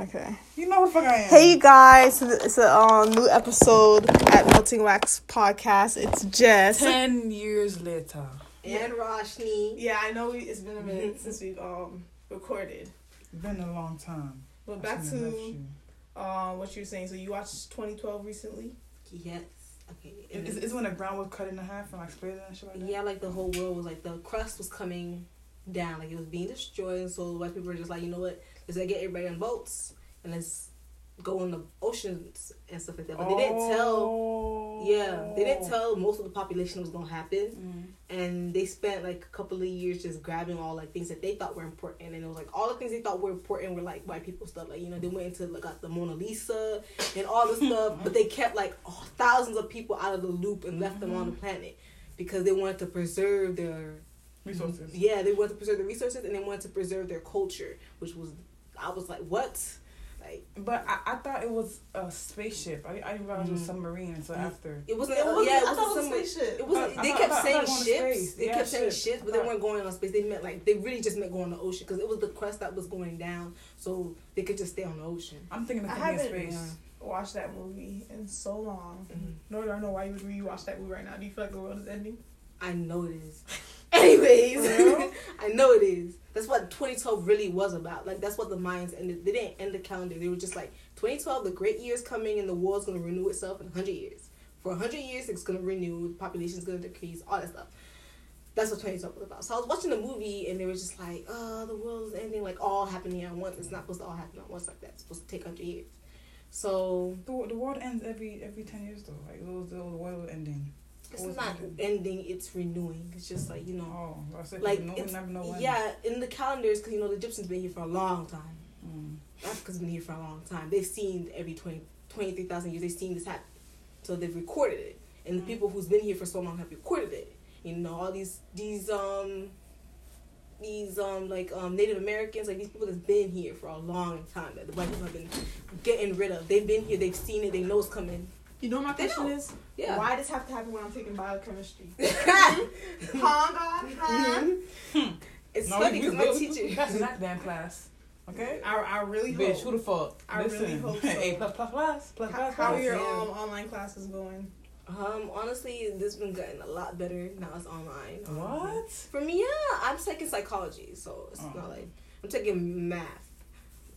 Okay. You know what the fuck I am. Hey you guys, it's a um, new episode at Melting Wax Podcast. It's Jess. Ten years later. and Roshni. Yeah, I know we, it's been a minute since we've um recorded. Been a long time. But I back shouldn't have left to you. um what you were saying. So you watched 2012 recently? Yes. Okay. Is, is when the ground was cut in half and like split and shit like that? yeah, like the whole world was like the crust was coming down, like it was being destroyed, and so white people were just like, you know what? Let's like, get everybody on boats and let's go in the oceans and stuff like that. But they didn't tell. Oh. Yeah, they didn't tell most of the population was gonna happen, Mm. and they spent like a couple of years just grabbing all like things that they thought were important, and it was like all the things they thought were important were like white people stuff. Like you know they went into like got the Mona Lisa and all this stuff, but they kept like oh, thousands of people out of the loop and left them on the planet because they wanted to preserve their Resources. yeah they wanted to preserve the resources and they wanted to preserve their culture, which was I was like what like But I, I thought it was a spaceship. I, I didn't realize it was Mm. submarine until Mm. after. it wasn't It wasn't- yeah it I was thought a it was similar- spaceship. It was. I- I they kept saying ships. They Yeah, kept saying ships. ships, but they weren't going on space. They meant like they really just meant going on the ocean because it was the crust that was going down, so they could just stay on the ocean. I'm thinking it I could be space. Watched that movie in so long. Mhm. Nor do I know why you would rewatch that movie right now. Do you feel like the world is ending? I know it is. Anyways? I know it is. That's what 2012 really was about. Like that's what the Mayans ended. They didn't end the calendar. They were just like 2012, the great year is coming, and the world's gonna renew itself in 100 years. For 100 years, it's gonna renew. The population's gonna decrease. All that stuff. That's what 2012 was about. So I was watching the movie, and they were just like, "Oh, the world's ending. Like all happening at once. It's not supposed to all happen at once like that. It's supposed to take 100 years." So The, the world ends every every ten years though. Like was the world ending. It's not ending. It's renewing. It's just like you know. Oh, said like no, it's- we never know when. yeah in the calendars because you know the egyptians been here for a long time Mm. africa's been here for a long time they've seen every 20 23000 years they've seen this happen so they've recorded it and the Mm. people who's been here for so long have recorded it you know all these these um these um like um native americans like these people that's been here for a long time that the white people have been getting rid of they've been here they've seen it they know it's coming You know what my They question know. is? yeah Why does have to happen when I'm taking biochemistry? huh, God? Huh? Mm-hmm. it's No, funny because my teacher we passing that damn class. Okay. I, I really hope. Bitch, who the fuck? I really hope so. A plus plus plus plus How, how are your Yeah. um, online classes going? Um, honestly, this has been getting a lot better now. It's online. What? For me, yeah, I'm taking psychology, so it's Oh. not like I'm taking math.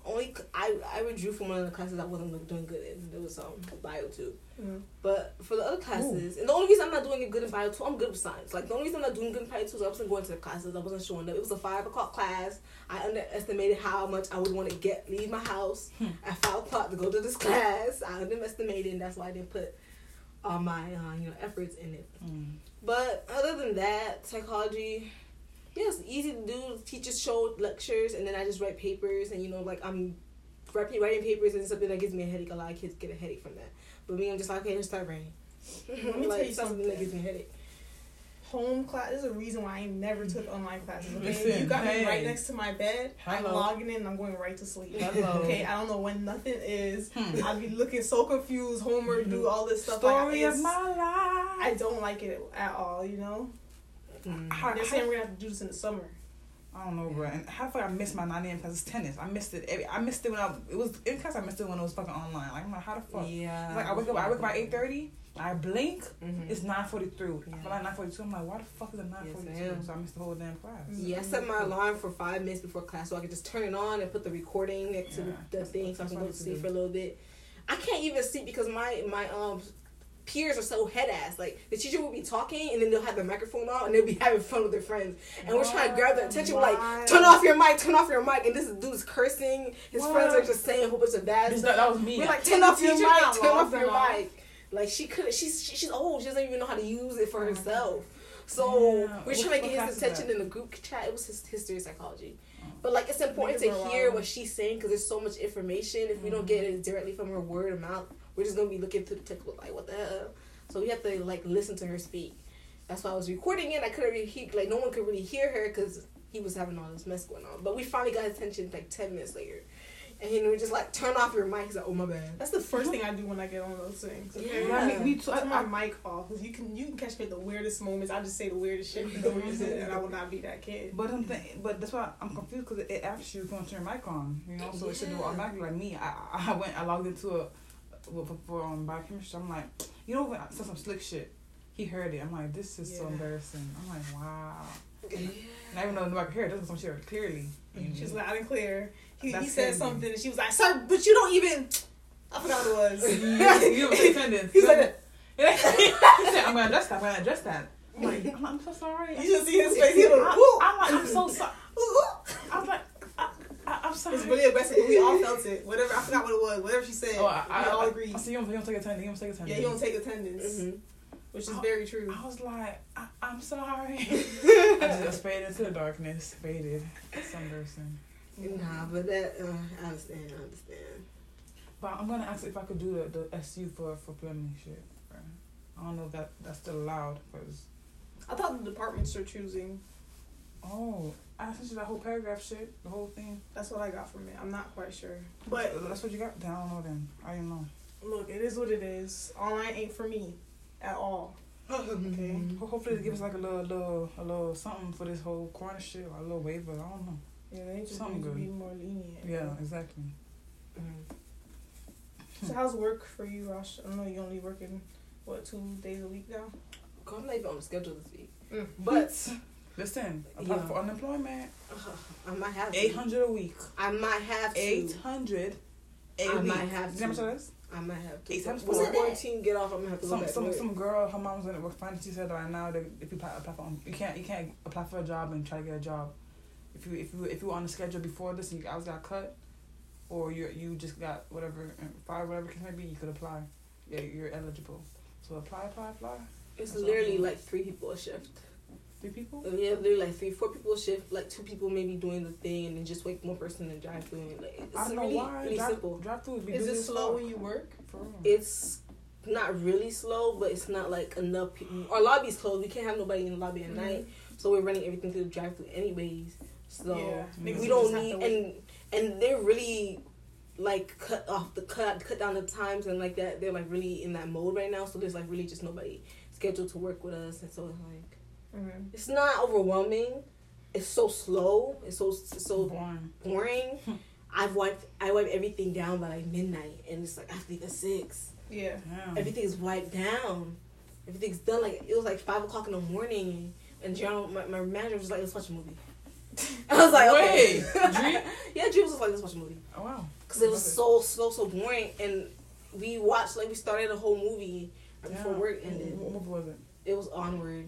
Only c- I I withdrew from one of the classes I wasn't like, doing good in. There was um bio too. Mm. But for the other classes, and the only reason I'm not doing it good in bio two, I'm good with science. Like the only reason I'm not doing good in bio two is I wasn't going to the classes. I wasn't showing up. It was a five o'clock class. I underestimated how much I would want to get leave my house Hmm. at five o'clock to go to this class. I underestimated, and that's why I didn't put all my uh, you know efforts in it. Mm. But other than that, psychology, yeah, it's easy to do. Teachers show lectures, and then I just write papers, and you know, like I'm writing writing papers and something that gives me a headache. A lot of kids get a headache from that, but me, I'm just like, okay, let's start writing. Let me tell you it's something that gives me a headache. Home class. There's a reason why I never took online classes. Okay, Listen, you got me right next to my bed. I'm logging in. and I'm going right to sleep. Hello. Okay, I don't know when nothing is. Hmm. I'll be looking so confused. Homework, do all this stuff. Like, Story of my life. I don't like it at all. You know. Mm. How- They're how- saying we're gonna have to do this in the summer. I don't know, bro. And how the fuck I missed my 9 a.m. class? It's tennis. I missed it. Every, I missed it when I it was in class. I missed it when it was fucking online. Like I'm like, how the fuck? Yeah. Like I wake up. I wake up at 8:30. I blink. Mhm. It's 9:43. Yeah. I feel like 9:42. I'm like, why the fuck is it 9:42? ma'am. so I missed the whole damn class. Yeah, I set my alarm for five minutes before class so I could just turn it on and put the recording next Yeah. to the, the thing so I can go to sleep for a little bit. I can't even sleep because my my um peers are so head ass. Like the teacher will be talking and then they'll have the microphone on and they'll be having fun with their friends. And we're trying to grab their attention. We're like, turn off your mic, turn off your mic. And this dude's cursing. His What? friends are just saying a whole bunch of bad stuff. that, that was me. We're like, turn off your mic, turn off your on. mic. Like she could, she's she's old. She doesn't even know how to use it for herself. So Yeah. we're What- trying what to get his attention in the group chat. It was his history and psychology. Oh. But like it's important to hear what she's saying because there's so much information. If we don't get it mm-hmm. directly from her word of mouth, we're just gonna be looking through the textbook like what the hell. So we have to like listen to her speak. That's why I was recording it. I couldn't really hear, like no one could really hear her because he was having all this mess going on. But we finally got his attention like ten minutes later. and he would just like turn off your mic. He's like, "Oh my bad." That's the first thing I do when I get on those things. Okay? Yeah. I me, me too. turn I, my mic off because you can you can catch me at the weirdest moments. I just say the weirdest shit for no reason, and I will not be that kid. but I'm th- but that's why I'm confused because it asks you if you want to turn your mic on. You know, so it should do it Yeah. automatically. Like me, I I went I logged into a for, for, for um biochemistry. I'm like, you know, when I said some slick shit, he heard it. I'm like, this is so embarrassing. I'm like, wow. And I even though nobody could hear it, was some shit clearly. She's loud and clear. He, he said crazy. something, and she was like, "Sir, but you don't even." I forgot what it was. you, have attendance. He's like, he said, I'm gonna address that. I'm gonna address that. I'm like, I'm, I'm so sorry. You should see his face. He was I'm, I'm like, I'm so sorry. I was like, I, I, I'm sorry. It's really aggressive. but We all felt it. Whatever I forgot what it was. Whatever she said, Oh, I, I, we all I, agreed. I, see, you don't, you don't take attendance. You don't take attendance. Yeah, you don't take attendance, Mhm. which is Oh. very true. I was like, I, I'm sorry. I just faded into the darkness. Faded. It's embarrassing. Nah, but that uh, I understand. I understand. But I'm gonna ask if I could do the, the SU for for plumbing shit. right? I don't know if that that's still allowed because I thought the departments are choosing. oh I sent you that whole paragraph shit, the whole thing. That's what I got from it. I'm not quite sure, but that's what you got. Then I don't know. Then I don't know. look, it is what it is. Online ain't for me at all. Okay. Ho- Hopefully they give us like a little little a little something for this whole corner shit or a little waiver. I don't know. Yeah, they just Something need to good. be more lenient. Yeah, exactly. Mhm. So how's work for you, Rosh? I know you only working what two days a week now. God, I'm not even on the schedule this week. Mm. But Listen, apply Yeah. for unemployment. I might have. Eight hundred a week. I might have. eight hundred. I week. might have You know how much to. that is? I might have to. Eight times Once four. the quarantine get off, I'm gonna have to Some some some girl, her mom's in work finance. She said right now that if you apply, apply for you can't you can't apply for a job and try to get a job. If you if you if you were on the schedule before this, and you hours got cut, or you you just got whatever uh, fired whatever case may be, you could apply. Yeah, you're eligible. So apply, apply, apply. It's That's literally like three people a shift. Three people. Uh, Yeah, literally like three, four people shift. Like two people maybe doing the thing, and then just wait one person to drive through. And like it's I don't know really, why. really drive, simple. Drive through. Is it slow fuck. when you work? For. It's not really slow, but it's not like enough people. Our lobby's closed. We can't have nobody in the lobby at Mhm. night, so we're running everything through the drive through anyways. So Yeah, we don't need and and they're really like cut off the cut cut down the times and like that. They're like really in that mode right now. So there's like really just nobody scheduled to work with us, and so it's like Mm-hmm. it's not overwhelming. It's so slow. It's so it's so boring. boring. I've wiped I wipe everything down by like midnight, and it's like I have to leave at six. Yeah. Damn. Everything's wiped down. Everything's done. Like it was like five o'clock in the morning, and general my, my manager was like, "Let's watch a movie." I was like, "Okay." Wait, yeah, Drew was like, "Let's watch a movie," Oh wow. because it was so slow, so boring, and we watched like we started a whole movie before Damn. work ended. What movie was it? It was onward.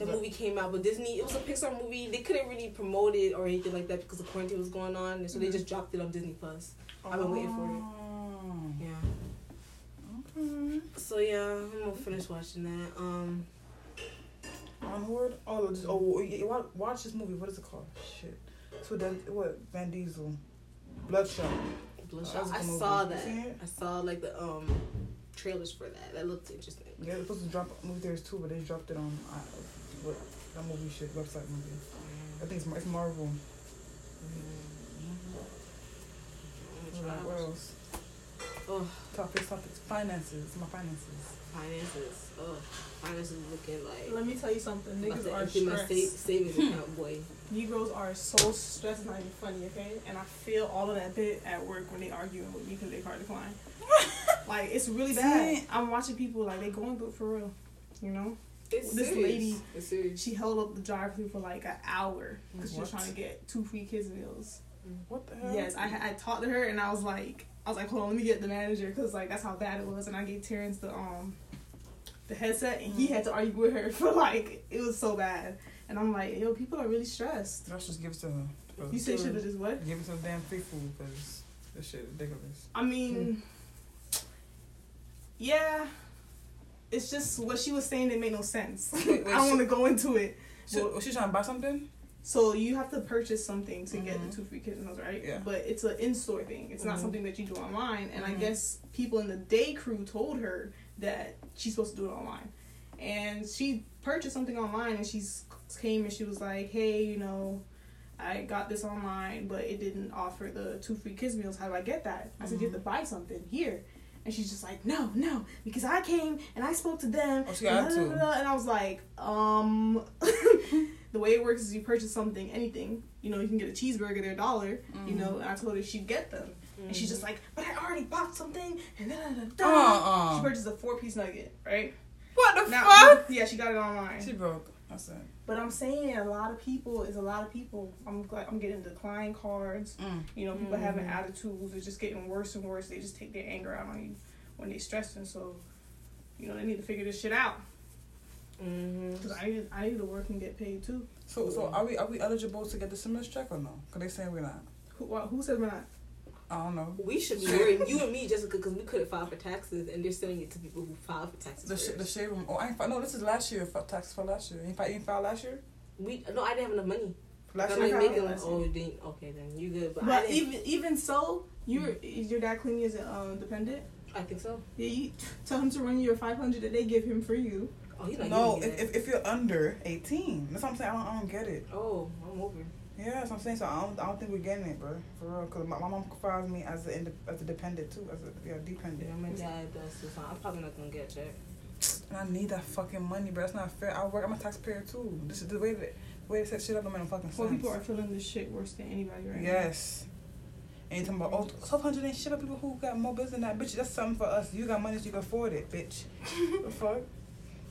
The that- movie came out, but Disney. It was a Pixar movie. They couldn't really promote it or anything like that because the quarantine was going on, so they Mhm. just dropped it on Disney Plus. I've been waiting for it. Oh. Yeah. Okay. So yeah, I'm gonna finish watching that. Um, Onward. Oh, just, oh, yeah, wa- watch this movie. What is it called? Shit. So then, what? Vin Diesel. Bloodshot. Bloodshot. A I movie. saw that. I saw like the um trailers for that. That looked interesting. Yeah, it's supposed to drop movie theaters too, but they dropped it on uh, what that movie shit website movie. I think it's, Mar- it's Marvel. Mm-hmm. Like, what else? Oh, Topics, topics, finances. My finances. finances. Oh, finances looking like. Let me tell you something. about Niggas to are empty my stressed. sa- savings account, boy. Negroes are so stressed. It's not even funny, okay? And I feel all of that bit at work when they arguing with me because they card decline. like it's really bad. Dang. I'm watching people like they going through it for real. You know, It's This serious. lady- It's serious. she held up the drive through for like an hour because she was trying to get two free kids meals. What the hell? Yes, I I talked to her and I was like, I was like, hold on, let me get the manager because like that's how bad it was, and I gave Terrence the um the headset and he had to argue with her for like it was so bad, and I'm like, yo, people are really stressed. Let's just give it to her. You say should have just what? Give it some damn free food because this shit ridiculous. I mean, yeah, it's just what she was saying. It made no sense. Wait, wait, I don't want to go into it. So, was she trying to buy something? So you have to purchase something to get Mhm. the two free kids meals, right? Yeah. But it's an in-store thing. It's not Mhm. something that you do online. And I Mhm. guess people in the day crew told her that she's supposed to do it online. And she purchased something online, and she came and she was like, "Hey, you know, I got this online, but it didn't offer the two free kids meals. How do I get that? I said, you have to buy something here. And she's just like, no, no, because I came and I spoke to them. Oh, she got and, to. and I was like, um, the way it works is you purchase something, anything, you know, you can get a cheeseburger, they're a dollar, you know, and I told her she'd get them. And she's just like, but I already bought something, and da da da da. Uh-uh. She purchased a four piece nugget, right? What the Now, fuck? yeah, she got it online. She broke. That's it. But I'm saying a lot of people is a lot of people. I'm glad I'm getting decline cards. Mm. You know, people Mhm. having attitudes. It's just getting worse and worse. They just take their anger out on you when they're stressing. So, you know, they need to figure this shit out. Mm-hmm. Cause I need I need to work and get paid too. So, so are we are we eligible to get the stimulus check or no? Cause they saying we're not. Who wha- who said we're not? I don't know. We should be worried, you and me, Jessica, because we couldn't file for taxes, and they're sending it to people who filed for taxes. The sh- the shade room. Oh, I ain't fi- no. This is last year. For tax for last year. You ain't, fi- ain't filed last year. we no, I didn't have enough money. Last I year. mean, filed making last oh, then okay, then you good. But, I But didn't. even even so, you're is your dad cleaning as a uh, dependent? I think so. Yeah, you tell him to run your five hundred that they give him for you. Oh, he's not. No, if, if, if you're under 18, that's what I'm saying. I don't, I don't get it. oh, I'm over. Yeah, that's what I'm saying. So I don't, I don't think we're getting it, bro. For real, cause my, my mom files me as a inde- as a dependent too, as a yeah dependent. Yeah, my dad does too. So I'm probably not gonna get a check. And I need that fucking money, bro. That's not fair. I work. I'm a taxpayer too. This is the way that the way they set shit up. Don't make no fucking Well, sense. people are feeling this shit worse than anybody right now. Yes. And you talking about oh, twelve hundred ain't shit, but people who got more business than that, bitch. That's something for us. You got money, so you can afford it, bitch. the fuck?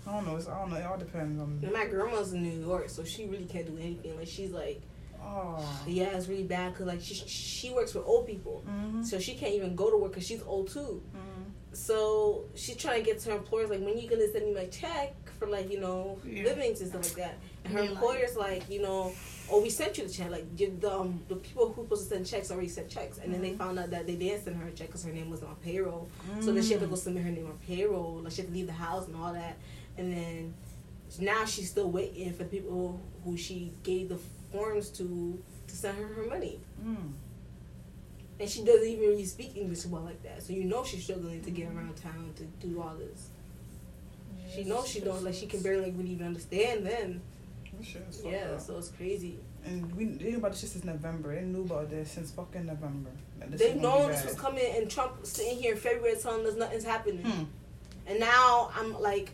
I don't know. It's, I don't know. It all depends on. My grandma's in New York, so she really can't do anything. Like she's like, Oh. yeah, it's really bad because like she she works with old people, Mm-hmm. so she can't even go to work because she's old too. mm-hmm. So she's trying to get to her employers like, when you gonna send me my check for like you know Yeah. livings and stuff like that? And her like- employer's like, you know, oh we sent you the check. Like you, the um, the people who supposed to send checks already sent checks, and then they Mhm. found out that they didn't send her a check because her name wasn't on payroll. So then she had to go submit her name on payroll. Like she had to leave the house and all that. And then now she's still waiting for the people who she gave the forms to to send her her money. Mm. And she doesn't even really speak English well like that. So you know she's struggling to get around town to do all this. She knows she don't like she can barely like really even understand them. This shit is fucked Yeah, so it's crazy. And we knew about this since November. They knew about this since fucking November. This They've shit gonna be known this was coming and Trump sitting here in February telling us nothing's happening. Hmm. And now I'm like,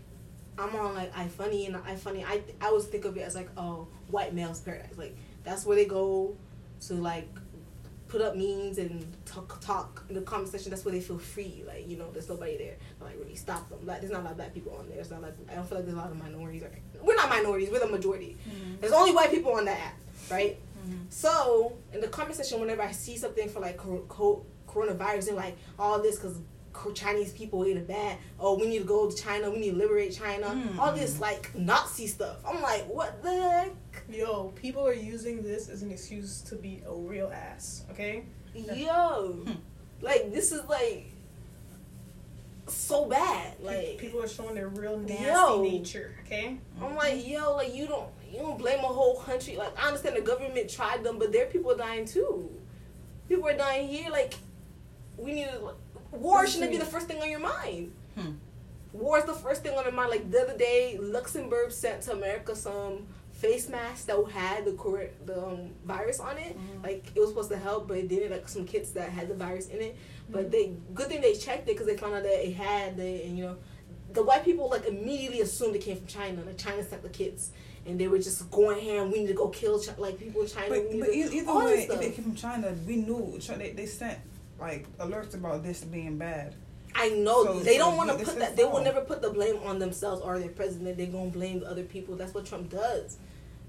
I'm on like I funny and I funny. I I always think of it as like oh white male's paradise. Like that's where they go to like put up memes and talk talk in the comment section. That's where they feel free. Like you know, there's nobody there to like really stop them. Like there's not a lot of black people on there. It's not like I don't feel like there's a lot of minorities. Or, we're not minorities. We're the majority. Mhm. There's only white people on that app, right? Mhm. So in the comment section, whenever I see something for like co- co- coronavirus, they're like all this because Chinese people ate it bad. Oh, we need to go to China. We need to liberate China. Mm. All this like Nazi stuff. I'm like, what the heck? Yo, people are using this as an excuse to be a real ass. Okay. Yo, Hmm. like this is like so bad. Like people are showing their real nasty Yo. nature. Okay. I'm like, yo, like you don't you don't blame a whole country. Like I understand the government tried them, but there are people dying too. People are dying here. Like we need to. War shouldn't be the first thing on your mind. Hmm. War is the first thing on your mind. Like the other day, Luxembourg sent to America some face masks that had the cor- the um, virus on it. Mhm. Like it was supposed to help, but it didn't. Like some kits that had the virus in it. But they good thing they checked it because they found out that it had the and you know the white people like immediately assumed it came from China. Like China sent the kits, and they were just going ham. We need to go kill like people in China. But, but to, either, way, if they came from China, we knew they, they sent like alerts about this being bad. I know So- they don't want to put that. They will never put the blame on themselves or their president. They're gonna blame the other people. That's what Trump does.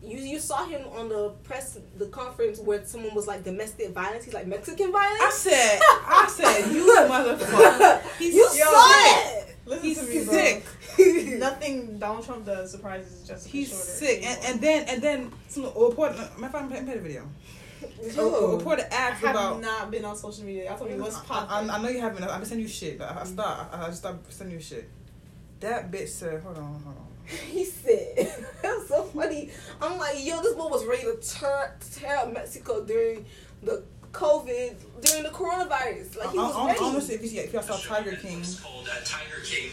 You you saw him on the press the conference where someone was like domestic violence. He's like Mexican violence. I said, I said, you motherfucker. He's you sick. saw it. Listen He's to me, bro. sick. Nothing Donald Trump does surprises Jessica He's Shorter sick. And, and then and then some oh, a reporter. My friend played a video. A, a reporter I asked have about. not been on social media. I told you what's I, popping. I, I know you haven't. I've been sending you shit. I, I mm. start. I, I just stopped sending you shit. That bitch said, "Hold on, hold on." He said, "That's so funny." I'm like, yo, this boy was ready to tear tear Mexico during the COVID during the coronavirus. Like he was I, ready. Honestly, if you if y'all saw Tiger King, It's called uh, Tiger King,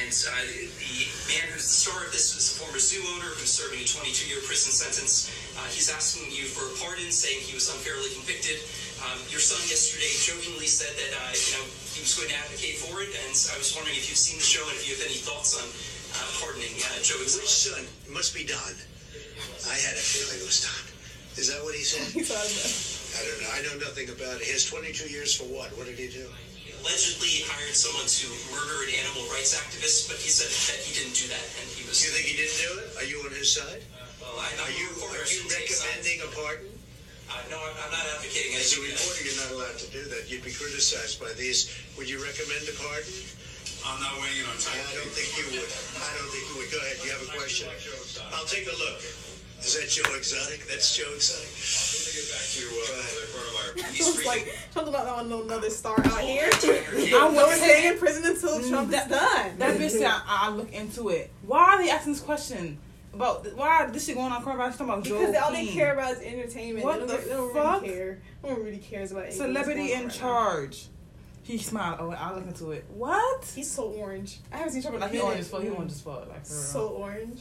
and uh, the man who's the star of this is a former zoo owner who's serving a 22-year prison sentence. Uh, he's asking you for a pardon, saying he was unfairly convicted. Um, your son yesterday jokingly said that uh, you know he was going to advocate for it, and I was wondering if you've seen the show and if you have any thoughts on uh, pardoning uh, Joe Which son? It must be Don. I had a feeling it was Don. Is that what he said? I don't know. I know nothing about it. He has 22 years for what? What did he do? Allegedly hired someone to murder an animal rights activist, but he said that he didn't do that, and he was. You think he didn't do it? Are you on his side? Well, I, I'm Are you, are you shouldn't sides. recommending a pardon? Uh, no, I'm, I'm not advocating As a anything. reporter, you're not allowed to do that. You'd be criticized by these. Would you recommend a pardon? I'm not weighing in on time. I don't think you would. I don't think you would. Go ahead. You have a question? I'll take a look. Is that Joe Exotic? That's Joe Exotic. Let me get back to uh, the coronavirus. It was like Trump not want no another star out here. I No would stay in prison until Trump is done. that bitch said I, I look into it. Why are they asking this question about why this shit going on? Coronavirus talking about Joe Because all they care about is entertainment. What they don't, the they don't fuck? really care. No one really cares about anything Celebrity in right now. charge. He smiled. Oh, I look into it. What? He's so orange. I haven't seen Trump Like he minute. orange as fuck. He orange as fuck. Like for real. So orange.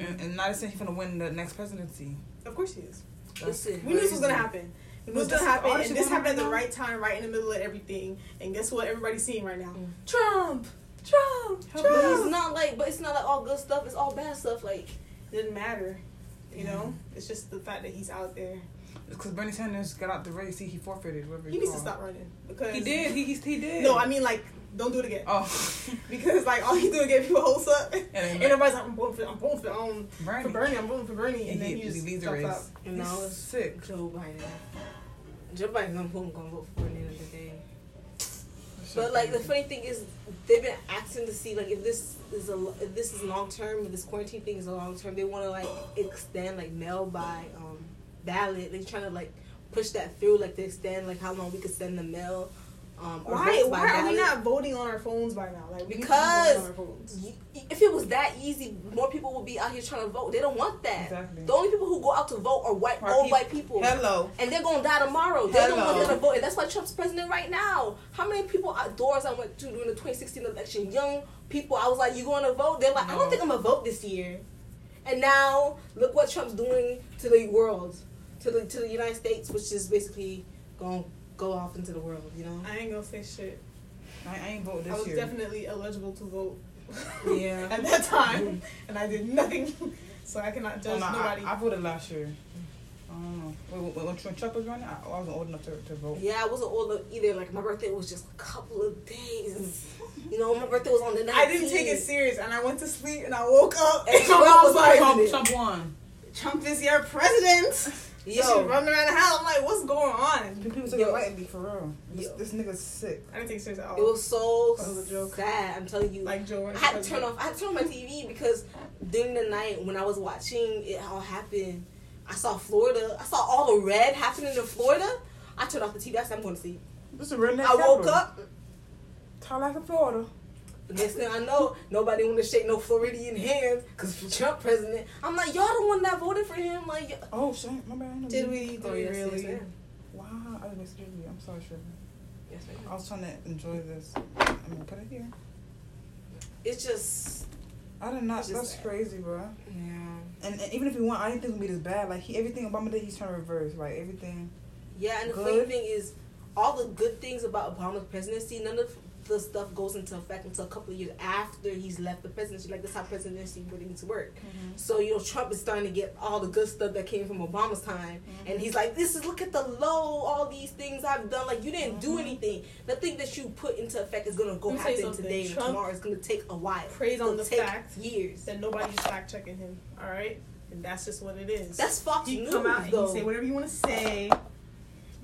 And, and not saying he's gonna win the next presidency. Of course he is. Listen, We knew this was gonna happen. We knew this was gonna happen, this and this happened at the right right time, right in the middle of everything. And guess what? Everybody's seeing right now. Mm. Trump, Trump, But But it's not like, but it's not like all good stuff. It's all bad stuff. Like Didn't matter. You know, it's just the fact that he's out there. Because Bernie Sanders got out the race. He, he forfeited. Whatever He needs to stop running because He did. He, he, he did. No, I mean like, don't do it again. Oh. Because like all you do is getting people hopes up, and, then- everybody's like, I'm voting for, I'm voting for, um, Bernie. for Bernie, I'm voting for Bernie, and And then he, he, he just leads the race. out. and He's it's sick. Joe Biden. Joe Biden gonna vote, gonna vote for at the end of the day. But like the funny thing is, they've been asking to see like if this is a if this is long term, if this quarantine thing is a long term, they want to like extend like mail by um ballot. They're trying to like push that through, like to extend like how long we could send the mail. Um, Why? Why are we not voting on our phones by now? Like we be Because- voting on our phones. Y- If it was that easy, more people would be out here trying to vote. They don't want that. Exactly. The only people who go out to vote are white, White old peop- white people. Hello. And they're gonna die tomorrow. They're the Hello. ones that are voting. That's why Trump's president right now. How many people outdoors I went to during the 2016 election? Young people. I was like, "You going to vote?" They're like, "I don't think I'm gonna vote this year." And now look what Trump's doing to the world, to the to the United States, which is basically going to go off into the world. You know? I ain't gonna say shit. I, I ain't vote this I was year. definitely eligible to vote Yeah. at that time, and I did nothing, so I cannot Oh, judge no, nobody. I voted last year. I don't know. When, when, when when Trump was running, I, I wasn't old enough to, to vote. Yeah, I wasn't old enough either. Like my birthday was just a couple of days. You know, my birthday was on the 19th. I didn't take it serious, and I went to sleep, and I woke up, And and Trump I was was like, Trump. Trump won. Trump is your president. Yo, Yo, running around the house. I'm like, what's going on? People took Yo. it lightly for real. This, Yo. this nigga's sick. I didn't take it serious at all. it was so That was a joke. sad. I'm telling you. like Joe. I had to turn off. I had to turn on my TV because during the night when I was watching it all happen, I saw Florida. I saw all the red happening in Florida. I turned off the TV. I said, I'm going to sleep. This is redneck. I woke capital. up. Tallahassee, Florida. The next thing I know, nobody want to shake no Floridian hands because Trump president. I'm like, y'all the one that voted for him. Like, y- Oh shit, my bad. Didn't know Did you- we? Did oh, we yes, really? yes. Wow, I didn't miss you. I'm sorry, Shirley. Yes, ma'am. I was trying to enjoy this. I'm gonna put it here. It's just, I did not. It's That's sad. crazy, bro. yeah. And, and even if he won, I didn't think it would be this bad. Like he, everything Obama did, he's trying to reverse. Like everything. Yeah, and the Good. funny thing is, all the good things about Obama's presidency, none of the stuff goes into effect until a couple of years after he's left the presidency. Like that's how presidency really needs to work. Mm-hmm. So you know, Trump is starting to get all the good stuff that came from Obama's time, mm-hmm. and he's like, "This is look at the low, all these things I've done. Like you didn't do mm-hmm. anything. Nothing that you put into effect is gonna go Let me tell happen today or Trump tomorrow. It's gonna take a while. Praise on the fact years. that nobody's fact checking him. All right, and that's just what it is. That's Fox you News, come out and though. you say whatever you want to say.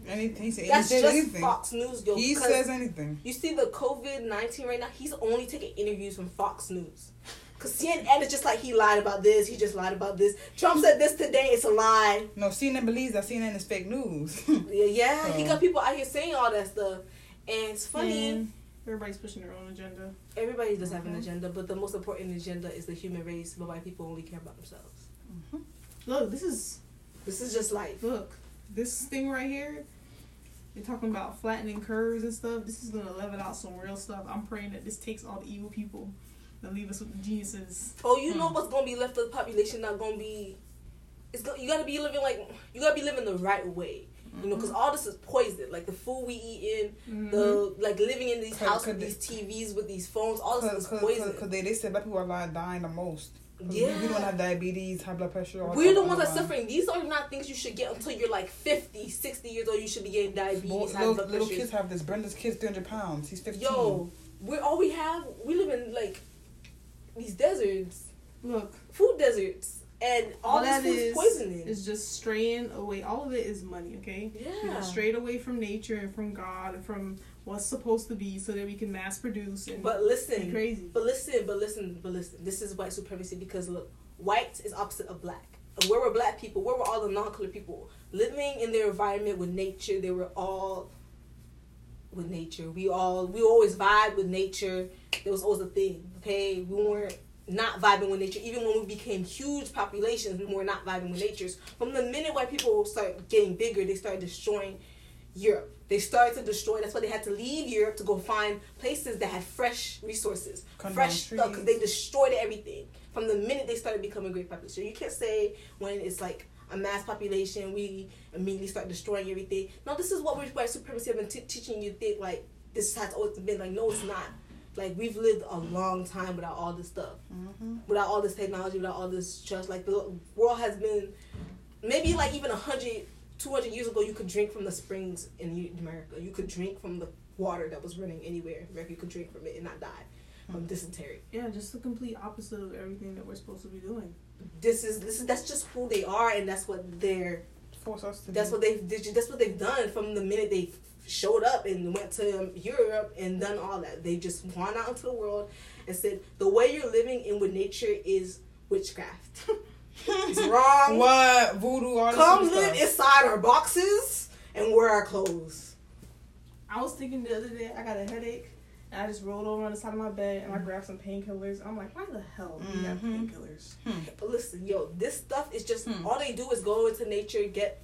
Anything he said, That's he says just anything. Fox News, yo. He says anything. You see the COVID nineteen right now. He's only taking interviews from Fox News. Cause CNN is just like he lied about this. He just lied about this. Trump said this today. It's a lie. No, CNN believes that CNN is fake news. Yeah, yeah. He got people out here saying all that stuff, and it's funny. And everybody's pushing their own agenda. Everybody does have an Mhm. agenda, but the most important agenda is the human race. But white people only care about themselves. Look, this is This is just life. look this thing right here. They're talking about flattening curves and stuff. This is gonna level out some real stuff. I'm praying that this takes all the evil people and leave us with the geniuses. Oh, you know hmm. what's gonna be left of the population? Not gonna be. It's go, you gotta be living like you gotta be living the right way. You know, hmm. because all this is poison. Like the food we eat in, the hmm. like living in these houses with these TVs with these phones. All this is Because poison. they, they said black people are like dying the most. 'Cause Yeah. We, don't have diabetes, high blood pressure. all We're the ones that that. suffering. These are not things you should get until you're like 50, 60 years old. You should be getting diabetes, Boy, high little, blood little kids have this. Brenda's kid's 300 pounds. He's 15. Yo, we're all we have. We live in like these deserts, Look, food deserts, and all, all this that is is poisoning. is just straying away. All of it is money, okay? Yeah. done strayed away from nature and from God and from what's supposed to be, so that we can mass produce and But listen, crazy. But listen, but listen, but listen. This is white supremacy because look, white is opposite of black. And where were black people? Where were all the non-colored people living in their environment with nature? They were all with nature. We all we always vibe with nature. It was always a thing. Okay, we weren't not vibing with nature. Even when we became huge populations, we were not vibing with nature. From the minute white people started getting bigger, they started destroying Europe. They started to destroy. That's why they had to leave Europe to go find places that had fresh resources, fresh stuff. Because they destroyed everything from the minute they started becoming great population. You can't say when it's like a mass population, we immediately start destroying everything. No, this is what white supremacy have been t- teaching you. Think like this has always been like no, it's not. Like we've lived a long time without all this stuff, Mm-hmm. without all this technology, without all this trust. Like the world has been maybe like even 100 200 years ago you could drink from the springs in america you could drink from the water that was running anywhere america you could drink from it and not die from dysentery Yeah, just the complete opposite of everything that we're supposed to be doing. this is this is that's just who they are and that's what they're Force us to that's be. what they've did that's what they've done from the minute they showed up and went to europe and done all that they just went out into the world and said the way you're living in with nature is witchcraft it's wrong What? Voodoo, all this come live stuff. inside our boxes and wear our clothes I was thinking the other day, I got a headache, and I just rolled over on the side of my bed and I grabbed some painkillers. I'm like, why the hell do we have Mhm. painkillers? But listen, yo, this stuff is just Hmm. all they do is go into nature, get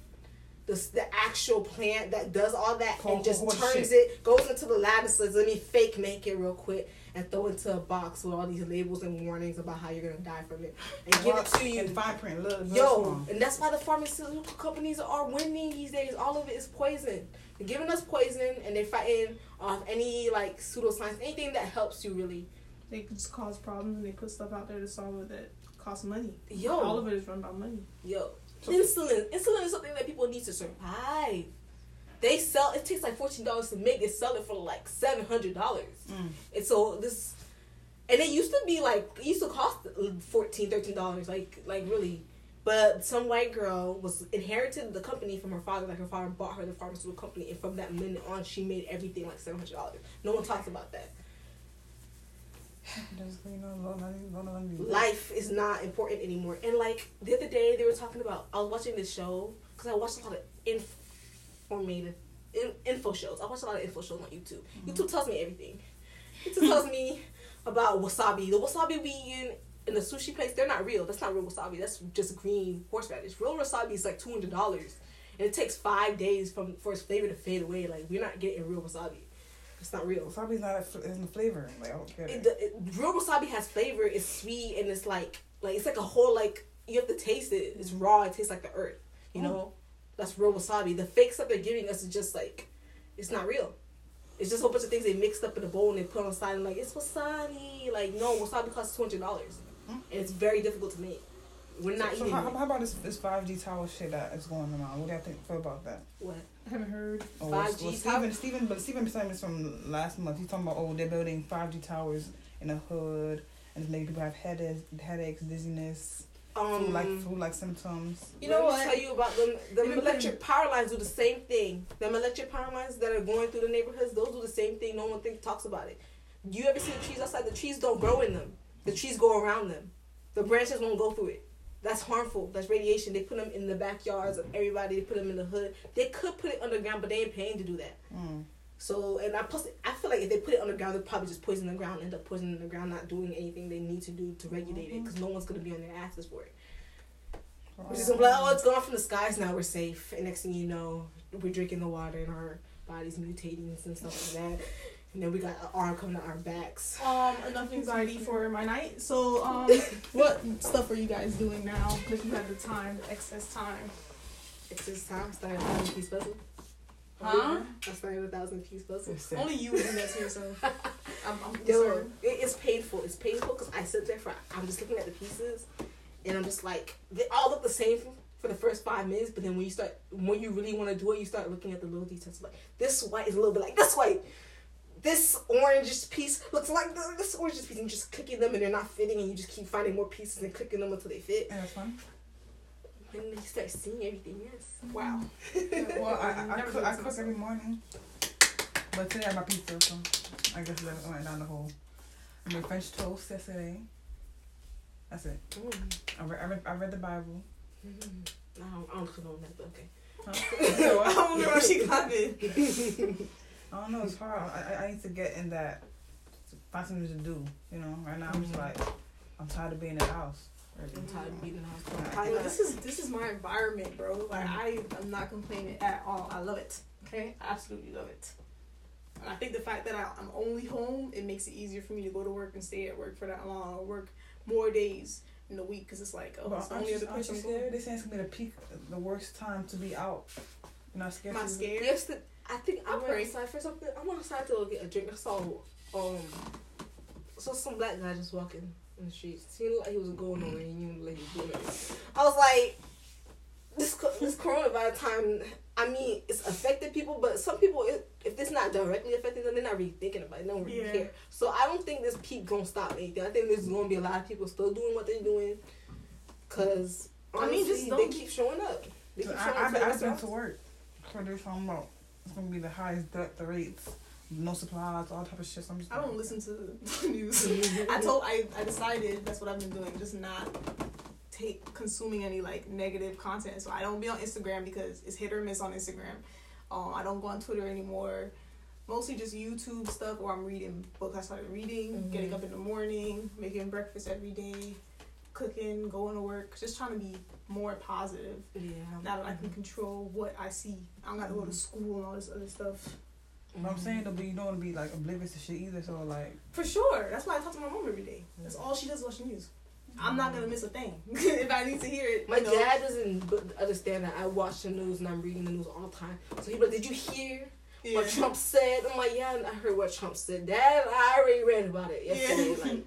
the the actual plant that does all that, Whole- and just turns shit. it, goes into the lab and says, "Let me fake make it real quick." And throw it into a box with all these labels and warnings about how you're gonna die from it, and give it to you. And fine print. Look, look Yo, small. and that's why the pharmaceutical companies are winning these days. All of it is poison. They're giving us poison, and they're fighting off any like pseudoscience, anything that helps you really. They just cause problems and they put stuff out there to solve it that costs money. Yo, All of it is run by money. Yo, insulin. Insulin is something that people need to survive. They sell. It takes like fourteen dollars to make. They sell it for like seven hundred dollars. Mm. And so this, and it used to be like it used to cost 14 dollars. Like like really. But some white girl was inherited the company from her father. Like her father bought her the pharmaceutical company, and from that minute on, she made everything like seven hundred dollars. No one talks about that. Just, you know, Lord, let me- Lord, let me- life is not important anymore. And like the other day, they were talking about. I was watching this show because I watched a lot of informative in, info shows. I watch a lot of info shows on YouTube. YouTube tells me everything. YouTube tells me about wasabi. The wasabi we eat in the sushi place, they're not real. That's not real wasabi. That's just green horseradish. Real wasabi is like two hundred dollars, and it takes five days from for its flavor to fade away. Like we're not getting real wasabi. It's not real. Wasabi's not a isn't flavor. Like, I don't get It, it. the, it, real wasabi has flavor. It's sweet and it's like like it's like a whole like you have to taste it. It's mm-hmm. raw. It tastes like the earth. You mm-hmm. know, that's real wasabi. The fake stuff they're giving us is just like it's not real. It's just a whole bunch of things they mixed up in a bowl and they put on the side and like it's wasabi. Like no, wasabi costs two hundred dollars, hmm? and it's very difficult to make. We're not so eating how, how about this this five G tower shit that is going on? What do you think feel about that? What? I haven't heard. Oh, 5G well, tower? Steven, Steven, but Steven saying this from last month. He's talking about oh they're building five G towers in the hood and it's making people have headaches, headaches, dizziness, Um, flu like flu like symptoms. You know know what? what? Tell you about them. Them Even electric power lines do the same thing. Them electric power lines that are going through the neighborhoods, those do the same thing. No one think talks about it. You ever see the trees outside? The trees don't grow in them. The trees go around them. The branches won't go through it. That's harmful. That's radiation. They put them in the backyards of everybody. They put them in the hood. They could put it underground, but they ain't paying to do that. Mm. So, and I plus, I feel like if they put it underground, they'll probably just poison the ground, end up poisoning the ground, not doing anything they need to do to regulate it, because no one's gonna be on their asses for it. We're just gonna be like, oh, it's gone from the skies now. We're safe. And next thing you know, we're drinking the water and our bodies mutating and stuff like that. And then we got an arm coming to our backs. Um, enough anxiety for my night. So, um, what stuff are you guys doing now? If you have the time, the excess time. Excess time. Starting a thousand piece puzzle. Huh? I started a thousand piece puzzle. It's. Only you would do that to yourself. I'm, I'm Yo, it, it's painful. It's painful because I sit there for I'm just looking at the pieces, and I'm just like they all look the same for the first five minutes. But then when you start, when you really want to do it, you start looking at the little details. Like this white is a little bit like this white. This orange piece looks like this, this orange piece, and just clicking them, and they're not fitting, and you just keep finding more pieces and clicking them until they fit. Yeah, that's fun. When you start seeing everything, yes. Wow. Well, I, I, I, cook, I cook every morning. But today I had my pizza, so I guess that went down the hole. I made French toast yesterday. That's it. Mm. I read, I read, I read the Bible. Mm. I don't, I don't know that, but okay. Huh? I don't know where she clapping. I don't know, it's hard. I, I- I need to get in that, find something to do. You know, right now I'm just mm-hmm. like, I'm tired of being in the house. I'm tired of being in the house. Yeah. I'm tired Yo, of this is this is my environment, bro. Like I am not complaining at all. I love it. Okay, I absolutely love it. And I think the fact that I, I'm only home, it makes it easier for me to go to work and stay at work for that long, or work more days in the week because it's like, oh, But it's the aren't only you, other aren't you place going. They saying it's gonna be the peak, the worst time to be out. You're not scared? Am I to- scared? Yes, the, I think I'm pray. outside for something. I went outside to go get a drink. I saw um, so some black guy just walking in the streets. He looked like he was going nowhere. He didn't like he was doing it. I was like, this this coronavirus time. I mean, it's affected people, but some people, it, if it's not directly affecting them, they're not really thinking about it. They don't really Yeah. care. So I don't think this peak gonna stop anything. I think there's gonna be a lot of people still doing what they're doing, cause I mean, just don't- they keep showing up. They keep I, showing I, up I've been restaurants. to work. For they're talking about it's gonna be the highest death rates, no supplies, all type of shit. So I'm just I don't listen to the news. I told I I decided that's what I've been doing, just not take consuming any like negative content. So I don't be on Instagram because it's hit or miss on Instagram. Um, I don't go on Twitter anymore. Mostly just YouTube stuff, or I'm reading books. I started reading, Mhm. getting up in the morning, making breakfast every day, cooking, going to work, just trying to be more positive. Yeah. Now that I can mm-hmm. control what I see, I don't gotta go to mm-hmm. school and all this other stuff. But I'm saying though, but you don't want to be like oblivious to shit either. So like, For sure. That's why I talk to my mom every day. That's all she does is watch the news. I'm not gonna miss a thing if I need to hear it. My you know. dad doesn't understand that I watch the news and I'm reading the news all the time. So he's like, "Did you hear Yeah. what Trump said?" I'm like, "Yeah, I heard what Trump said. Dad, I already read about it yesterday. Yeah. Like,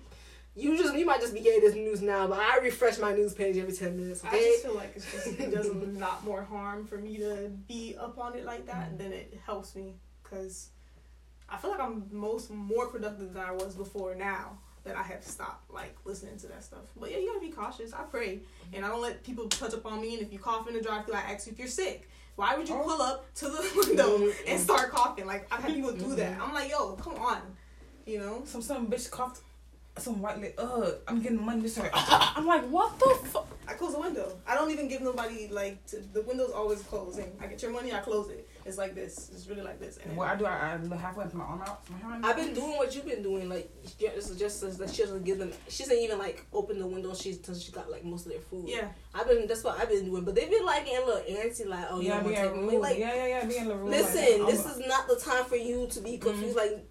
you just you might just be getting this news now, but I refresh my news page every ten minutes. I just feel like it's just it does a lot more harm for me to be up on it like that, and then it helps me because I feel like I'm most more productive than I was before now that I have stopped like listening to that stuff. But yeah, you gotta be cautious. I pray, and I don't let people touch up on me. And if you cough in the drive-through, I ask you if you're sick. Why would you Oh. pull up to the window Mhm. and start coughing? Like I've had people do that. I'm like, yo, come on, you know. some some bitch coughed, some white lady. Ugh, I'm getting money this way. I'm like, what the fuck? I close the window. I don't even give nobody like to, the window's always closing. I get your money, I close it. It's like this. It's really like this. And What I do, I, I look halfway, put my arm out. My I've been doing what you've been doing. Like, just just that she doesn't give them. She doesn't even like open the window. She's until she got like most of their food. yeah, I've been. That's what I've been doing. But they've been like getting a little antsy, like, "Oh, yeah, don't want being to take me." rude. Like, yeah, yeah, yeah. Listen, like, this is not the time for you to be confused. Mm-hmm. Like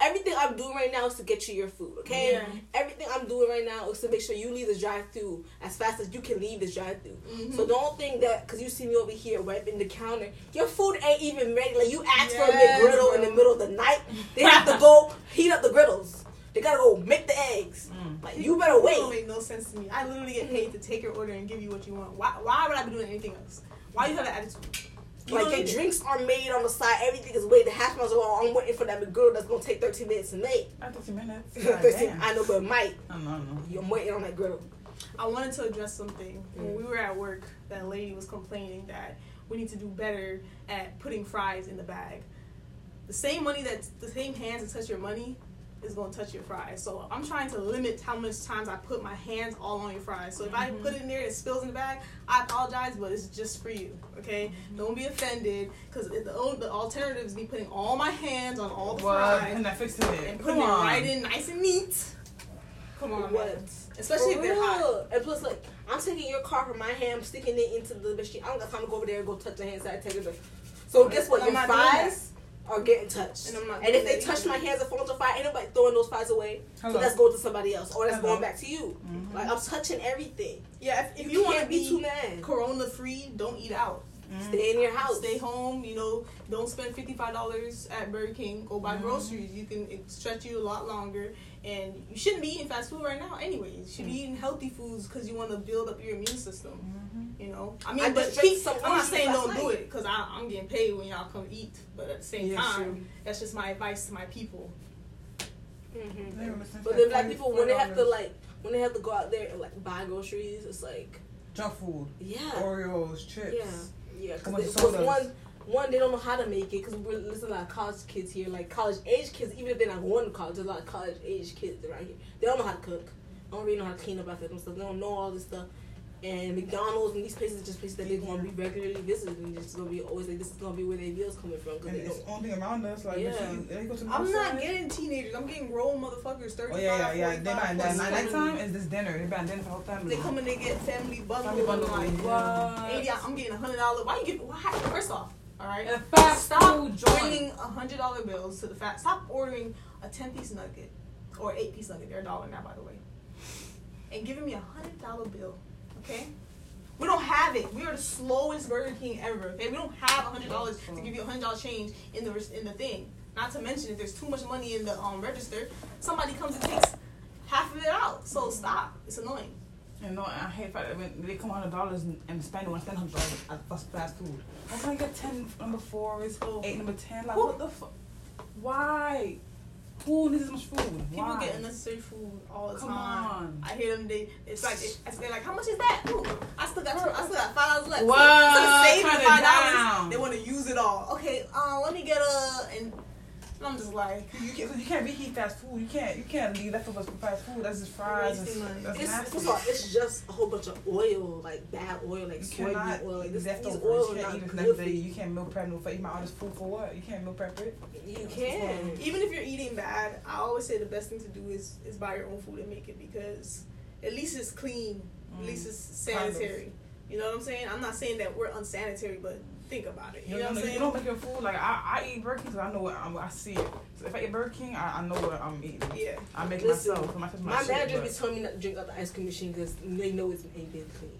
everything I'm doing right now is to get you your food. Okay. Yeah. Everything I'm doing right now is to make sure you leave this drive-through as fast as you can leave this drive-through. Mhm. So don't think that because you see me over here wiping the counter, your food ain't even ready. Like you asked for a Yes, big griddle in the middle of the night, they have to go heat up the griddles. They gotta go make the eggs. Mm. Like you better wait. It don't make no sense to me. I literally get paid to take your order and give you what you want. Why? Why would I be doing anything else? Why you have that attitude? You Like don't your drinks are made on the side. Everything is waiting. The hash browns are all. I'm waiting for that big griddle that's gonna take 13 minutes to make. Not 30 minutes. God 13, damn. I know, but it might. I don't know, I don't know. I'm waiting on that girl. I wanted to address something. When mm. we were at work, that lady was complaining that we need to do better at putting fries in the bag. The same money that the same hands that touch your money is going to touch your fries. So I'm trying to limit how much times I put my hands all on your fries. So if I mm-hmm. put it in there it spills in the bag, I apologize, but it's just for you. Okay? Mm-hmm. Don't be offended because the, the alternative is me putting all my hands on all the What? fries And I fixed it. and Come putting it right in nice and neat. Come on, What? man. Especially if they're hot. real. And plus, like, I'm taking your car from my hand, sticking it into the machine. I don't got time to go over there and go touch the hand side, take it. back. So guess what? Your fries, are getting touched. And I'm not And if they touch my hands and fall into fire, ain't nobody throwing those fires away. Hello. So that's going to somebody else, or that's Hello. going back to you. Mhm. Like I'm touching everything. Yeah, if, if You you, want to be be too mad. corona free, don't eat out. Mhm. Stay in your house. Stay home. You know, don't spend fifty five dollars at Burger King. Go buy Mhm. groceries. You can it stretch you a lot longer. And you shouldn't be eating fast food right now. Anyways, you should be eating healthy foods because you want to build up your immune system. Mhm. You know, I mean, I but just keep, some I'm not saying don't last do it because I'm getting paid when y'all come eat. But at the same Yeah, time, sure. that's just my advice to my people. Mhm. They don't listen But to then black people when they have to like when they have to go out there and like buy groceries, it's like junk food, yeah, Oreos, chips. yeah, yeah. Because one one they don't know how to make it because we're listening to a lot of college kids here, like college age kids. Even if they're not going to college, there's a lot of college age kids around here. They don't know how to cook. They don't really know how to clean up after themselves. They don't know all this stuff. And McDonald's and these places are just places that they're going to be regularly visiting. And it's going to be always like this is going to be where their meals coming from because And they it's don't. the only thing around us. Like, Yeah. if they go to the I'm not outside- getting teenagers. I'm getting grown motherfuckers. Thirty Oh five, yeah, yeah, yeah. They 45, buy that plus night coming. time is this dinner. They buy dinner for the whole family. They come and they get family bundle. Family bundle, Like, yeah. what? 80, I'm getting a hundred dollar. Why you give? Why, first off, all right. And fast Stop food joint. bringing a hundred dollar bills to the fat. Stop ordering a ten piece nugget or eight piece nugget. They're a dollar now, by the way. And giving me a hundred dollar bill, okay? We don't have it. We are the slowest Burger King ever. Okay, we don't have a hundred dollars to give you a hundred dollar change in the in the thing. Not to mention, if there's too much money in the um register, somebody comes and takes half of it out. So stop. It's annoying. You know, I hate fact when they come hundred dollars and, and spend it, want spend hundred dollars at fast fast food. I'm gonna get ten number fours, Oh. eight number ten. Like Who- what the fuck? Why? Needs this much food? People Why? get unnecessary food all the Come time. on. I hear them. They it's like it, they're like, how much is that? Ooh, I still got two, I still got five dollars left. What? So of saving five dollars, they want to use it all. Okay, uh, let me get a and I'm just like, You can't, you can't reheat fast food. You can't. You can't leave leftovers for fast food. That's just fries. And, that's It's, nasty. first of all, it's just a whole bunch of oil, like bad oil, like You soybean cannot oil. Like this, these leftovers. oils You can't eat it next day. you. You can't meal prep no food. You might all this food for what? You can't meal prep it. You can. even if you're eating bad, I always say the best thing to do is is buy your own food and make it because at least it's clean, at least mm. it's Kind of. sanitary. You know what I'm saying? I'm not saying that we're unsanitary, but think about it. You, You, know know, what I'm saying? you don't make your food like I, I eat Burger King because I know what I'm, I see it. So if I eat Burger King, I, I know what I'm eating. yeah. I make it Listen, myself. My, my, manager but- be telling me not to drink out the ice cream machine because they know it's ain't been clean.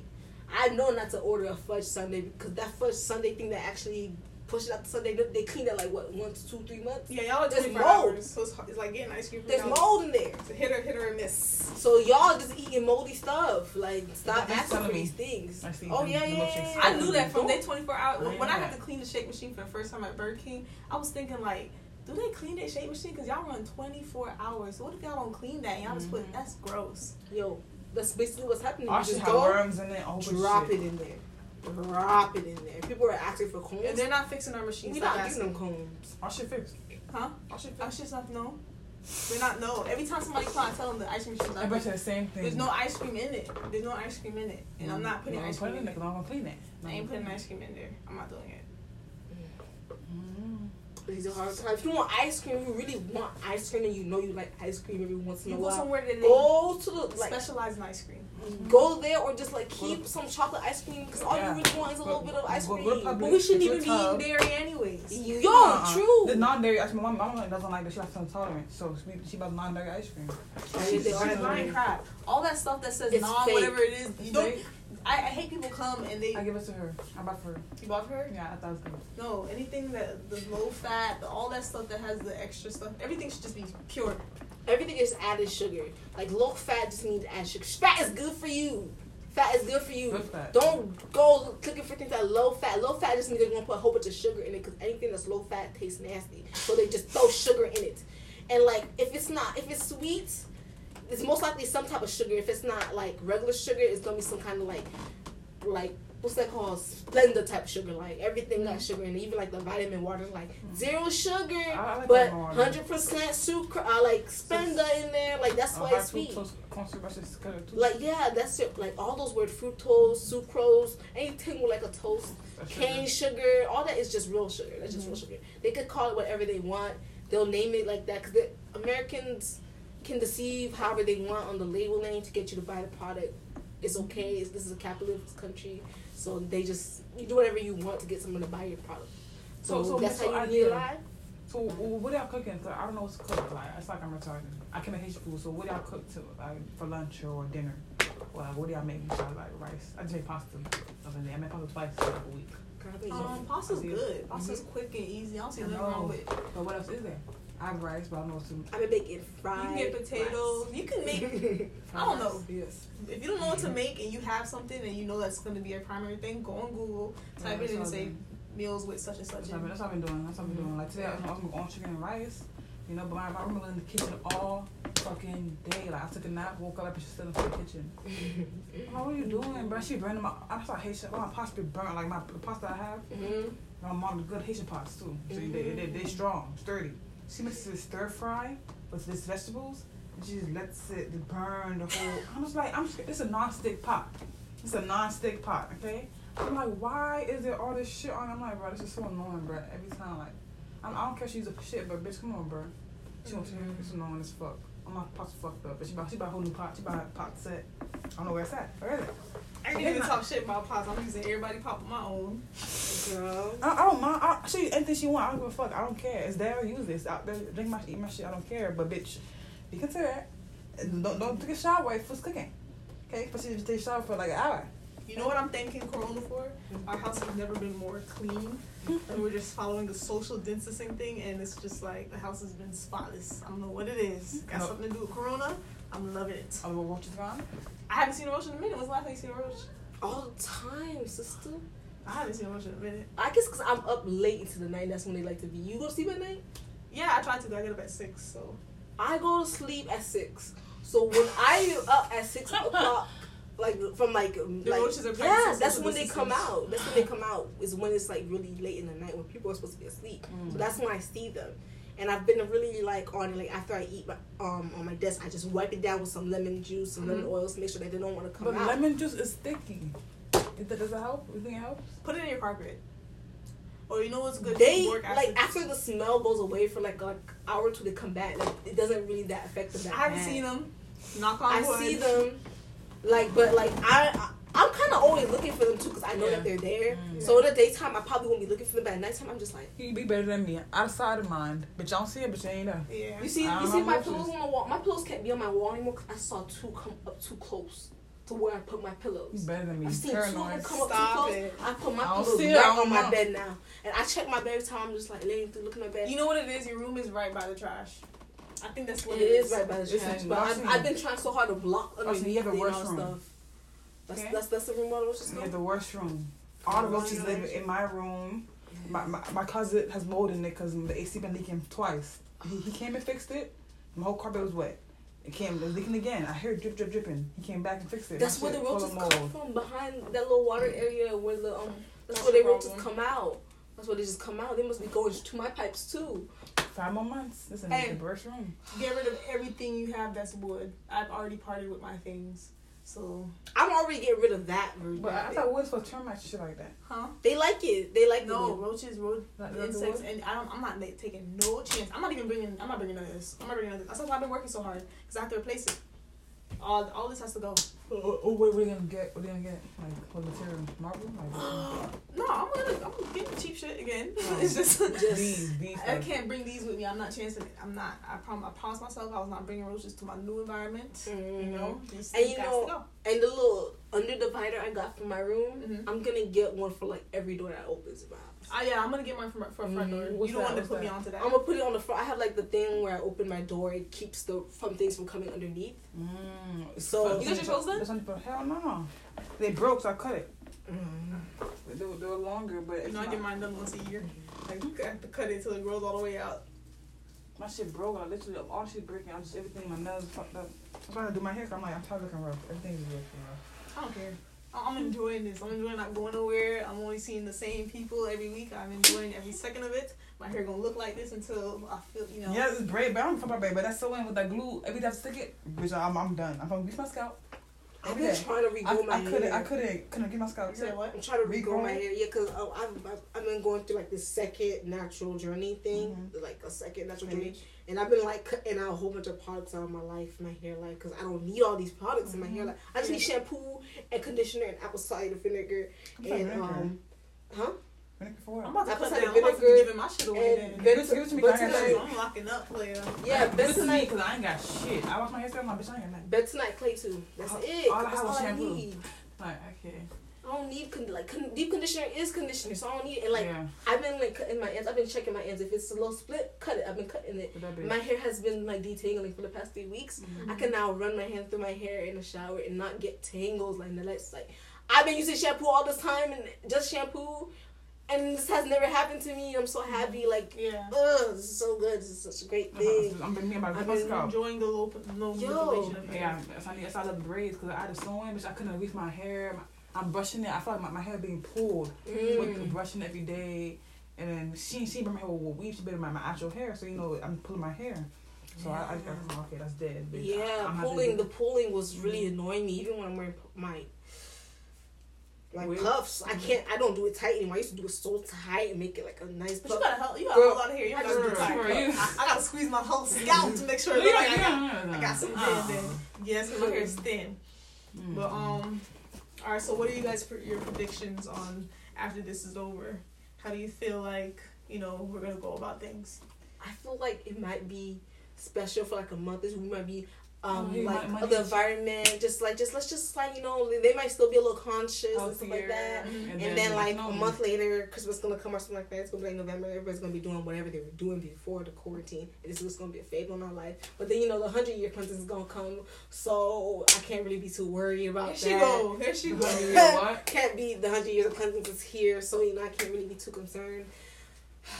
I know not to order a fudge sundae because that fudge sundae thing that actually pushes out the sundae, they, they clean that like what once, two, three months. Yeah, y'all just mold. hours, so it's, it's like getting ice cream. There's y'all. mold in there. It's a hit or hit or a miss. So y'all just eating moldy stuff. Like stop That's asking for me. these things. I see Oh yeah, yeah, yeah, yeah. I knew that from Don't- day 24 hours. When, when I had to clean the shake machine for the first time at Burger King, I was thinking like, do they clean that shake machine? Cause y'all run 24 hours. So what if y'all don't clean that? Y'all just put Mm-hmm. that's gross. Yo, that's basically what's happening. Our You shit just have go, worms in it. A whole bunch of drop shit. it in there. Drop it in there. People are asking for combs. And they're not fixing our machines. we Stop not giving asking. them combs. Our shit fixed. Huh? Our shit Our fixed. shit's not no. We're not no. Every time somebody call, I tell them the ice cream machine's not. Everybody said the same thing. There's no ice cream in it. There's no ice cream in it, and I'm not putting No, ice cream it in in it. I'm gonna clean it. I ain't putting ice cream in there. I'm not doing it. Mm. These are hard times. If you want ice cream, you really want ice cream, and you know you like ice cream every once in You a go somewhere that they Go to the like, specialize in ice cream. Go there or just like keep some chocolate ice cream because all Yeah. you really want is a little Go- bit of ice go- cream. go to Publix. But we shouldn't Get even be eating dairy anyways. Yo, Uh-uh. true. The non-dairy ice cream. My mom doesn't like that. She has some tolerance, so she, she buys non-dairy ice cream. Yeah, they She's buying crap. All that stuff that says It's non, fake. whatever it is. You don't. I, I hate people come and they. I give it to her. I bought for her. You bought for her? Yeah, I thought it was good. No, anything that the low fat, the, all that stuff that has the extra stuff, everything should just be pure. Everything is added sugar. Like low fat just means add sugar. Fat is good for you. Fat is good for you. Good. Don't go clicking for things that low fat. Low fat just means they're gonna put a whole bunch of sugar in it because anything that's low fat tastes nasty. So they just throw sugar in it. And like if it's not, if it's sweet, it's most likely some type of sugar. If it's not like regular sugar, it's gonna be some kind of like, like what's that called? Splenda type sugar. Like everything got sugar in it. Even like the vitamin water, like zero sugar, like but hundred percent sucre. Uh, like Splenda in there. Like that's why it's sweet. fructose corn syrup, that's just good too. Like yeah, that's it. Like all those words, fructose, sucrose, anything with like a toast, cane sugar, all that is just real sugar. That's just real sugar. They could call it whatever they want. They'll name it like that because the Americans can deceive however they want on the label name to get you to buy the product. It's okay. It's, this is a capitalist country, so they just you do whatever you want to get someone to buy your product. So, So- so that's so how you idea. get alive. So wh- what y'all cooking? 'Cause I don't know what's cooked. Like it's like I'm retarded. I can make Haitian food. So what y'all cook to like for lunch or dinner? Well, like, what do y'all make besides like rice? I just make pasta the other day. I make pasta twice a week. Um, pasta's good. Pasta's quick and easy. I don't see I nothing wrong with it. But what else is there? I have rice, but I don't know what's to. I've been making You fried. can get potatoes. You can make. I don't know. Yes. If you don't know what to make and you have something and you know that's going to be a primary thing, go on Google, type Yeah, it in and say all meals with such and such. That's what, I've been, in. that's what I've been doing. That's what I've been doing. Like today, I was, I was on chicken and rice. You know, but my I remember in the kitchen all fucking day. Like I took a nap, woke up, and she's still in the kitchen. I'm like, what are you doing, bro? She burning my. I saw Haitian. My pasta be burnt. Like my the pasta I have. hmm My mom good Haitian pots too. So they, they they strong, sturdy. She mixes this stir fry with this vegetables. And she just lets it burn the whole. I'm just like I'm. It's a non-stick pot. It's a non-stick pot. Okay. I'm like, why is there all this shit on? I'm like, bro, this is so annoying, bro. Every time, like, I'm, I don't care if she's a shit, but bitch, come on, bro. She wants to It's annoying as fuck. I'm not pot's fucked up, but she bought she bought a whole new pot. She bought a pot set. I don't know where it's at. Where is it? I can't even talk shit about pots. I'm using everybody pop of my own. Girl. I, I don't mind. I, she use anything she want. I don't give a fuck. I don't care. It's there. Use this. Out there. Drink my eat my shit. I don't care. But bitch, be considerate. Don't don't take a shower while it's cooking. Okay, but she just take a shower for like an hour. You know what I'm thanking Corona for? Our house has never been more clean. And we're just following the social distancing thing, and it's just like the house has been spotless. I don't know what it is. Got No. something to do with Corona. I'm loving it. Oh, the roach is gone. I haven't seen a roach in a minute. When's the last time you seen a roach? All the time, sister. I haven't seen a roach in a minute. I guess because I'm up late into the night. That's when they like to be. You go to sleep at night? Yeah, I try to. I get up at six, so I go to sleep at six. So when I am up at six o'clock, like from like like roaches are yeah, that's when they come out. That's when they come out. Is when it's like really late in the night when people are supposed to be asleep. Mm. So that's when I see them. And I've been really like on like after I eat my, um on my desk, I just wipe it down with some lemon juice, some lemon oils, to make sure that they don't want to come But out. lemon juice is sticky. Is that, does it help? You think it helps? put it in your carpet. Or you know what's good? they Boric like acid. after the smell goes away for like an hour or two, they come back. Like it doesn't really that affect them. That I haven't bad. seen them. Knock on I wood. see them, like, but like I, I I'm kind of always looking for them too because I know Yeah. that they're there. Mm. So in the daytime, I probably won't be looking for them, but at nighttime, I'm just like, You be better than me. Outside of mind. Bitch, I don't see it, but you ain't there. Yeah. you see, you see my pillows on the wall. My pillows can't be on my wall anymore because I saw two come up too close to where I put my You pillows. better than me. I've seen two of them Paranoid. come up Stop too close. it. I put my I pillows see right I don't on my know. bed now, and I check my bed every time. I'm just like laying through, looking at my bed. You know what it is? Your room is right by the trash. I think that's what it is right by the trash, but I've, I've been trying so hard to block Watson, underneath you have a and all worse room. stuff. That's, Okay. that's that's the room where the roaches We go. have the worst room. All the roaches live in my room. My, my, my cousin has mold in it because the AC been leaking twice. He, he came and fixed it. My whole carpet was wet. It came it was leaking again. I heard drip drip dripping. He came back and fixed it. That's My where the roaches come mold. from, behind that little water area where the um. That's, That's where the the roaches problem. come out. That's where they just come out. They must be going to my pipes too. Five more months. Listen, Hey. the worst room. Get rid of everything you have that's wood. I've already parted with my things. So, I'm already getting rid of that version. But I thought woods for termites and shit like that. huh? they like it. They like No, the roaches, road Not- not insects, and I don't. I'm not like, taking no chance. I'm not even bringing. I'm not bringing none of this. I'm not bringing none of this. That's why I've been working so hard because I have to replace it. All, all this has to go. Oh, oh, what are we gonna get? What are we gonna get? Like what material? Marble? Like No, I'm gonna. I'm getting cheap shit again. Oh. it's just. these, these. I stuff. can't bring these with me. I'm not chancing it. I'm not. I prom- I promised myself I was not bringing roaches to my new environment. You know, these And you know- And the little under divider I got for my room, Mhm. I'm gonna get one for like every door that opens in my house. Ah, yeah, I'm gonna get mine from for a front door. Mhm. What's you don't that? want to What's put me that? onto that. I'm gonna put it on the front. I have like the thing where I open my door. It keeps the from things from coming underneath. Mm, So- You got your toes done? That's only for hell no. They broke, so I cut it. They, were- they were longer, but You it's know, I get mine done once a year. Like you have to cut it till it grows all the way out. My shit broke. I literally all shit breaking. I'm just everything. My nails fucked up. I'm trying to do my hair. I'm like I'm tired of looking rough. Everything is looking rough. I don't care. I'm enjoying this. I'm enjoying not going nowhere. I'm only seeing the same people every week. I'm enjoying every second of it. My hair gonna look like this until I feel, you know. Yeah, it's braid, but I don't fuck my braid. But that's so in with that glue. Every time I stick it, bitch, I'm, I'm done. I'm gonna bleach my scalp. I've been trying to I, regrow my hair. I couldn't. I couldn't. Couldn't get my scalp. Said what? I'm trying to regrow my Regrow hair. Yeah, cause uh, I've, I've I've been going through like this second natural journey thing, Mhm. like a second natural journey, and I've been like cutting out a whole bunch of products out of my life, my hair life, cause I don't need all these products in my hair life. I just need shampoo and conditioner and apple cider vinegar that and vinegar? um, huh? Vinegar for? I'm about to Apple cut cider down. I'm about to be giving my shit away then. Give it to- give it to me, 'cause I ain't got Bentonite. shit. I'm locking up, player. Yeah, Give it to me because I ain't got shit. I wash my hair still, my bitch. I ain't got nothing. tonight, clay too. That's All- it. all I That's have all I shampoo. need. Like, okay. I don't need con- like con- deep conditioner is conditioner, so I don't need it. And like yeah. I've been like cutting my ends. I've been checking my ends. If it's a little split, cut it. I've been cutting it. With that bitch. My hair has been like detangling for the past three weeks. I mm-hmm. can now run my hand through my hair in the shower and not get tangles like that. It's like I've been using shampoo all this time and just shampoo, and this has never happened to me. I'm so happy. Like, Yeah. ugh, this is so good. This is such a great thing. I'm been me about I've my been scalp. Enjoying the low, low Yo. manipulation of hair. Yeah, that's I need. That's why I love the braids because I had a sewing, bitch. I couldn't reach my hair. My, I'm brushing it. I feel like my, my hair being pulled. Mm. With brushing every day, and then she she bring my hair with weave. She better my, my actual hair, so you know I'm pulling my hair. So I, I, I okay, that's dead. Bitch. Yeah, I'm pulling the pulling was really annoying me. Even when I'm wearing my like Wig? cuffs, I can't. I don't do it tight anymore. I used to do it so tight and make it like a nice. But you puff. got a hell, you got Girl, a whole lot of hair. You gotta do tight. I, I gotta squeeze my whole scalp to make sure it You look got- like I you got, got- I got some uh, thin then. Yes, my hair is thin. mm. But um, all right. So what are you guys your predictions on after this is over? How do you feel like you know we're gonna go about things? I feel like it might be special for like a month. This we might be um Oh, like my- my- the environment. Just like just let's just like you know they might still be a little conscious and stuff like that. And And, then, like no, a month later, Christmas is gonna come or something like that. It's gonna be like November. Everybody's gonna be doing whatever they were doing before the quarantine. And this is gonna be a fable in our life. But then you know the hundred year cleanse is gonna come, so I can't really be too worried about Here that. she go. Here she You go. know? Can't be the hundred years of cleansing is here, so you know I can't really be too concerned.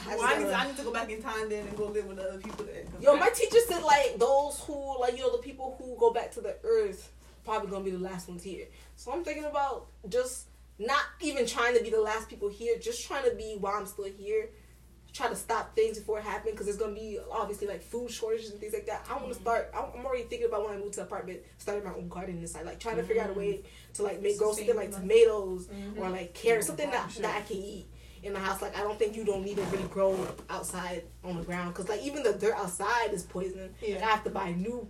I Well, I, need to, I need to go back in time then and go live with the other people that. Yo, my teacher said like those who like you know the people who go back to the earth probably gonna be the last ones here. So I'm thinking about just not even trying to be the last people here, just trying to be while I'm still here. Try to stop things before it happens because there's gonna be obviously like food shortages and things like that. I want to mm-hmm. start. I'm I'm already thinking about when I move to the apartment, starting my own garden inside, like trying to figure out a mm-hmm. way to like make grow something like tomatoes or mm-hmm. like carrots, something that, that I can eat in the house. Like I don't think you don't need to really grow outside on the ground because like even the dirt outside is poison. Like, Yeah. I have to buy new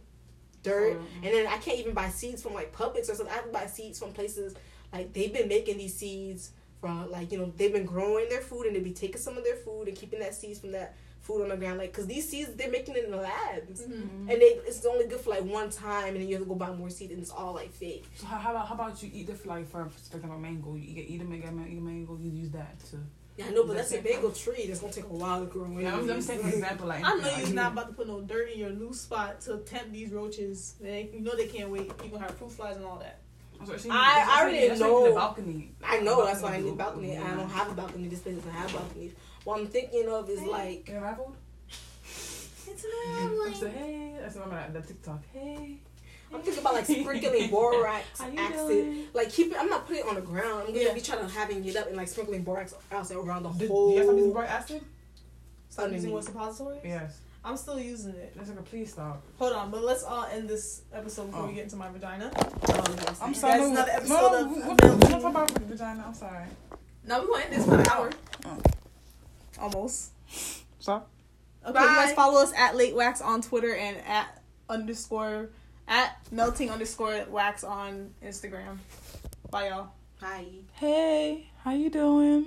dirt, Mhm. and then I can't even buy seeds from like Publix or something. I have to buy seeds from places like they've been making these seeds from like you know they've been growing their food and they be taking some of their food and keeping that seeds from that food on the ground like because these seeds they're making it in the labs Mm-hmm. and they it's only good for like one time and then you have to go buy more seeds and it's all like fake So how, how about how about you eat this like for for example mango? You eat, eat a mango, eat a mango. You use that to. Yeah I know but That's that's a it. mango tree that's gonna take a while to grow Yeah, I'm, I'm saying for example like. I know like, you're you- not about to put no dirt in your new spot to tempt these roaches. They, you know they can't wait. You gonna have fruit flies and all that. I'm sorry, she- I- I already why you- that's why you know. need balcony. I know that's why I need to- balcony and I don't have a balcony this place doesn't have balconies what I'm thinking of is like You unraveled? It's I said, hey, that's remember that, that TikTok. Hey. I'm thinking about like sprinkling borax acid doing? like keep it I'm not putting it on the ground I'm gonna Yeah. be trying to having it up and like sprinkling borax acid around the Do, do whole you have some using bright acid? Stop using what suppository? Yes. I'm still using it. That's like a please stop. Hold on, but let's all end this episode before we Oh. get into my vagina. Oh. I'm Guys, sorry. no, another episode no, of what- what- Milky. what talk about vagina? I'm sorry. No, we're gonna end this for an hour. Oh. Almost. Stop. Okay, you guys follow us at late wax on Twitter and at underscore at melting underscore wax on Instagram. Bye y'all. Hi. Hey, how you doing?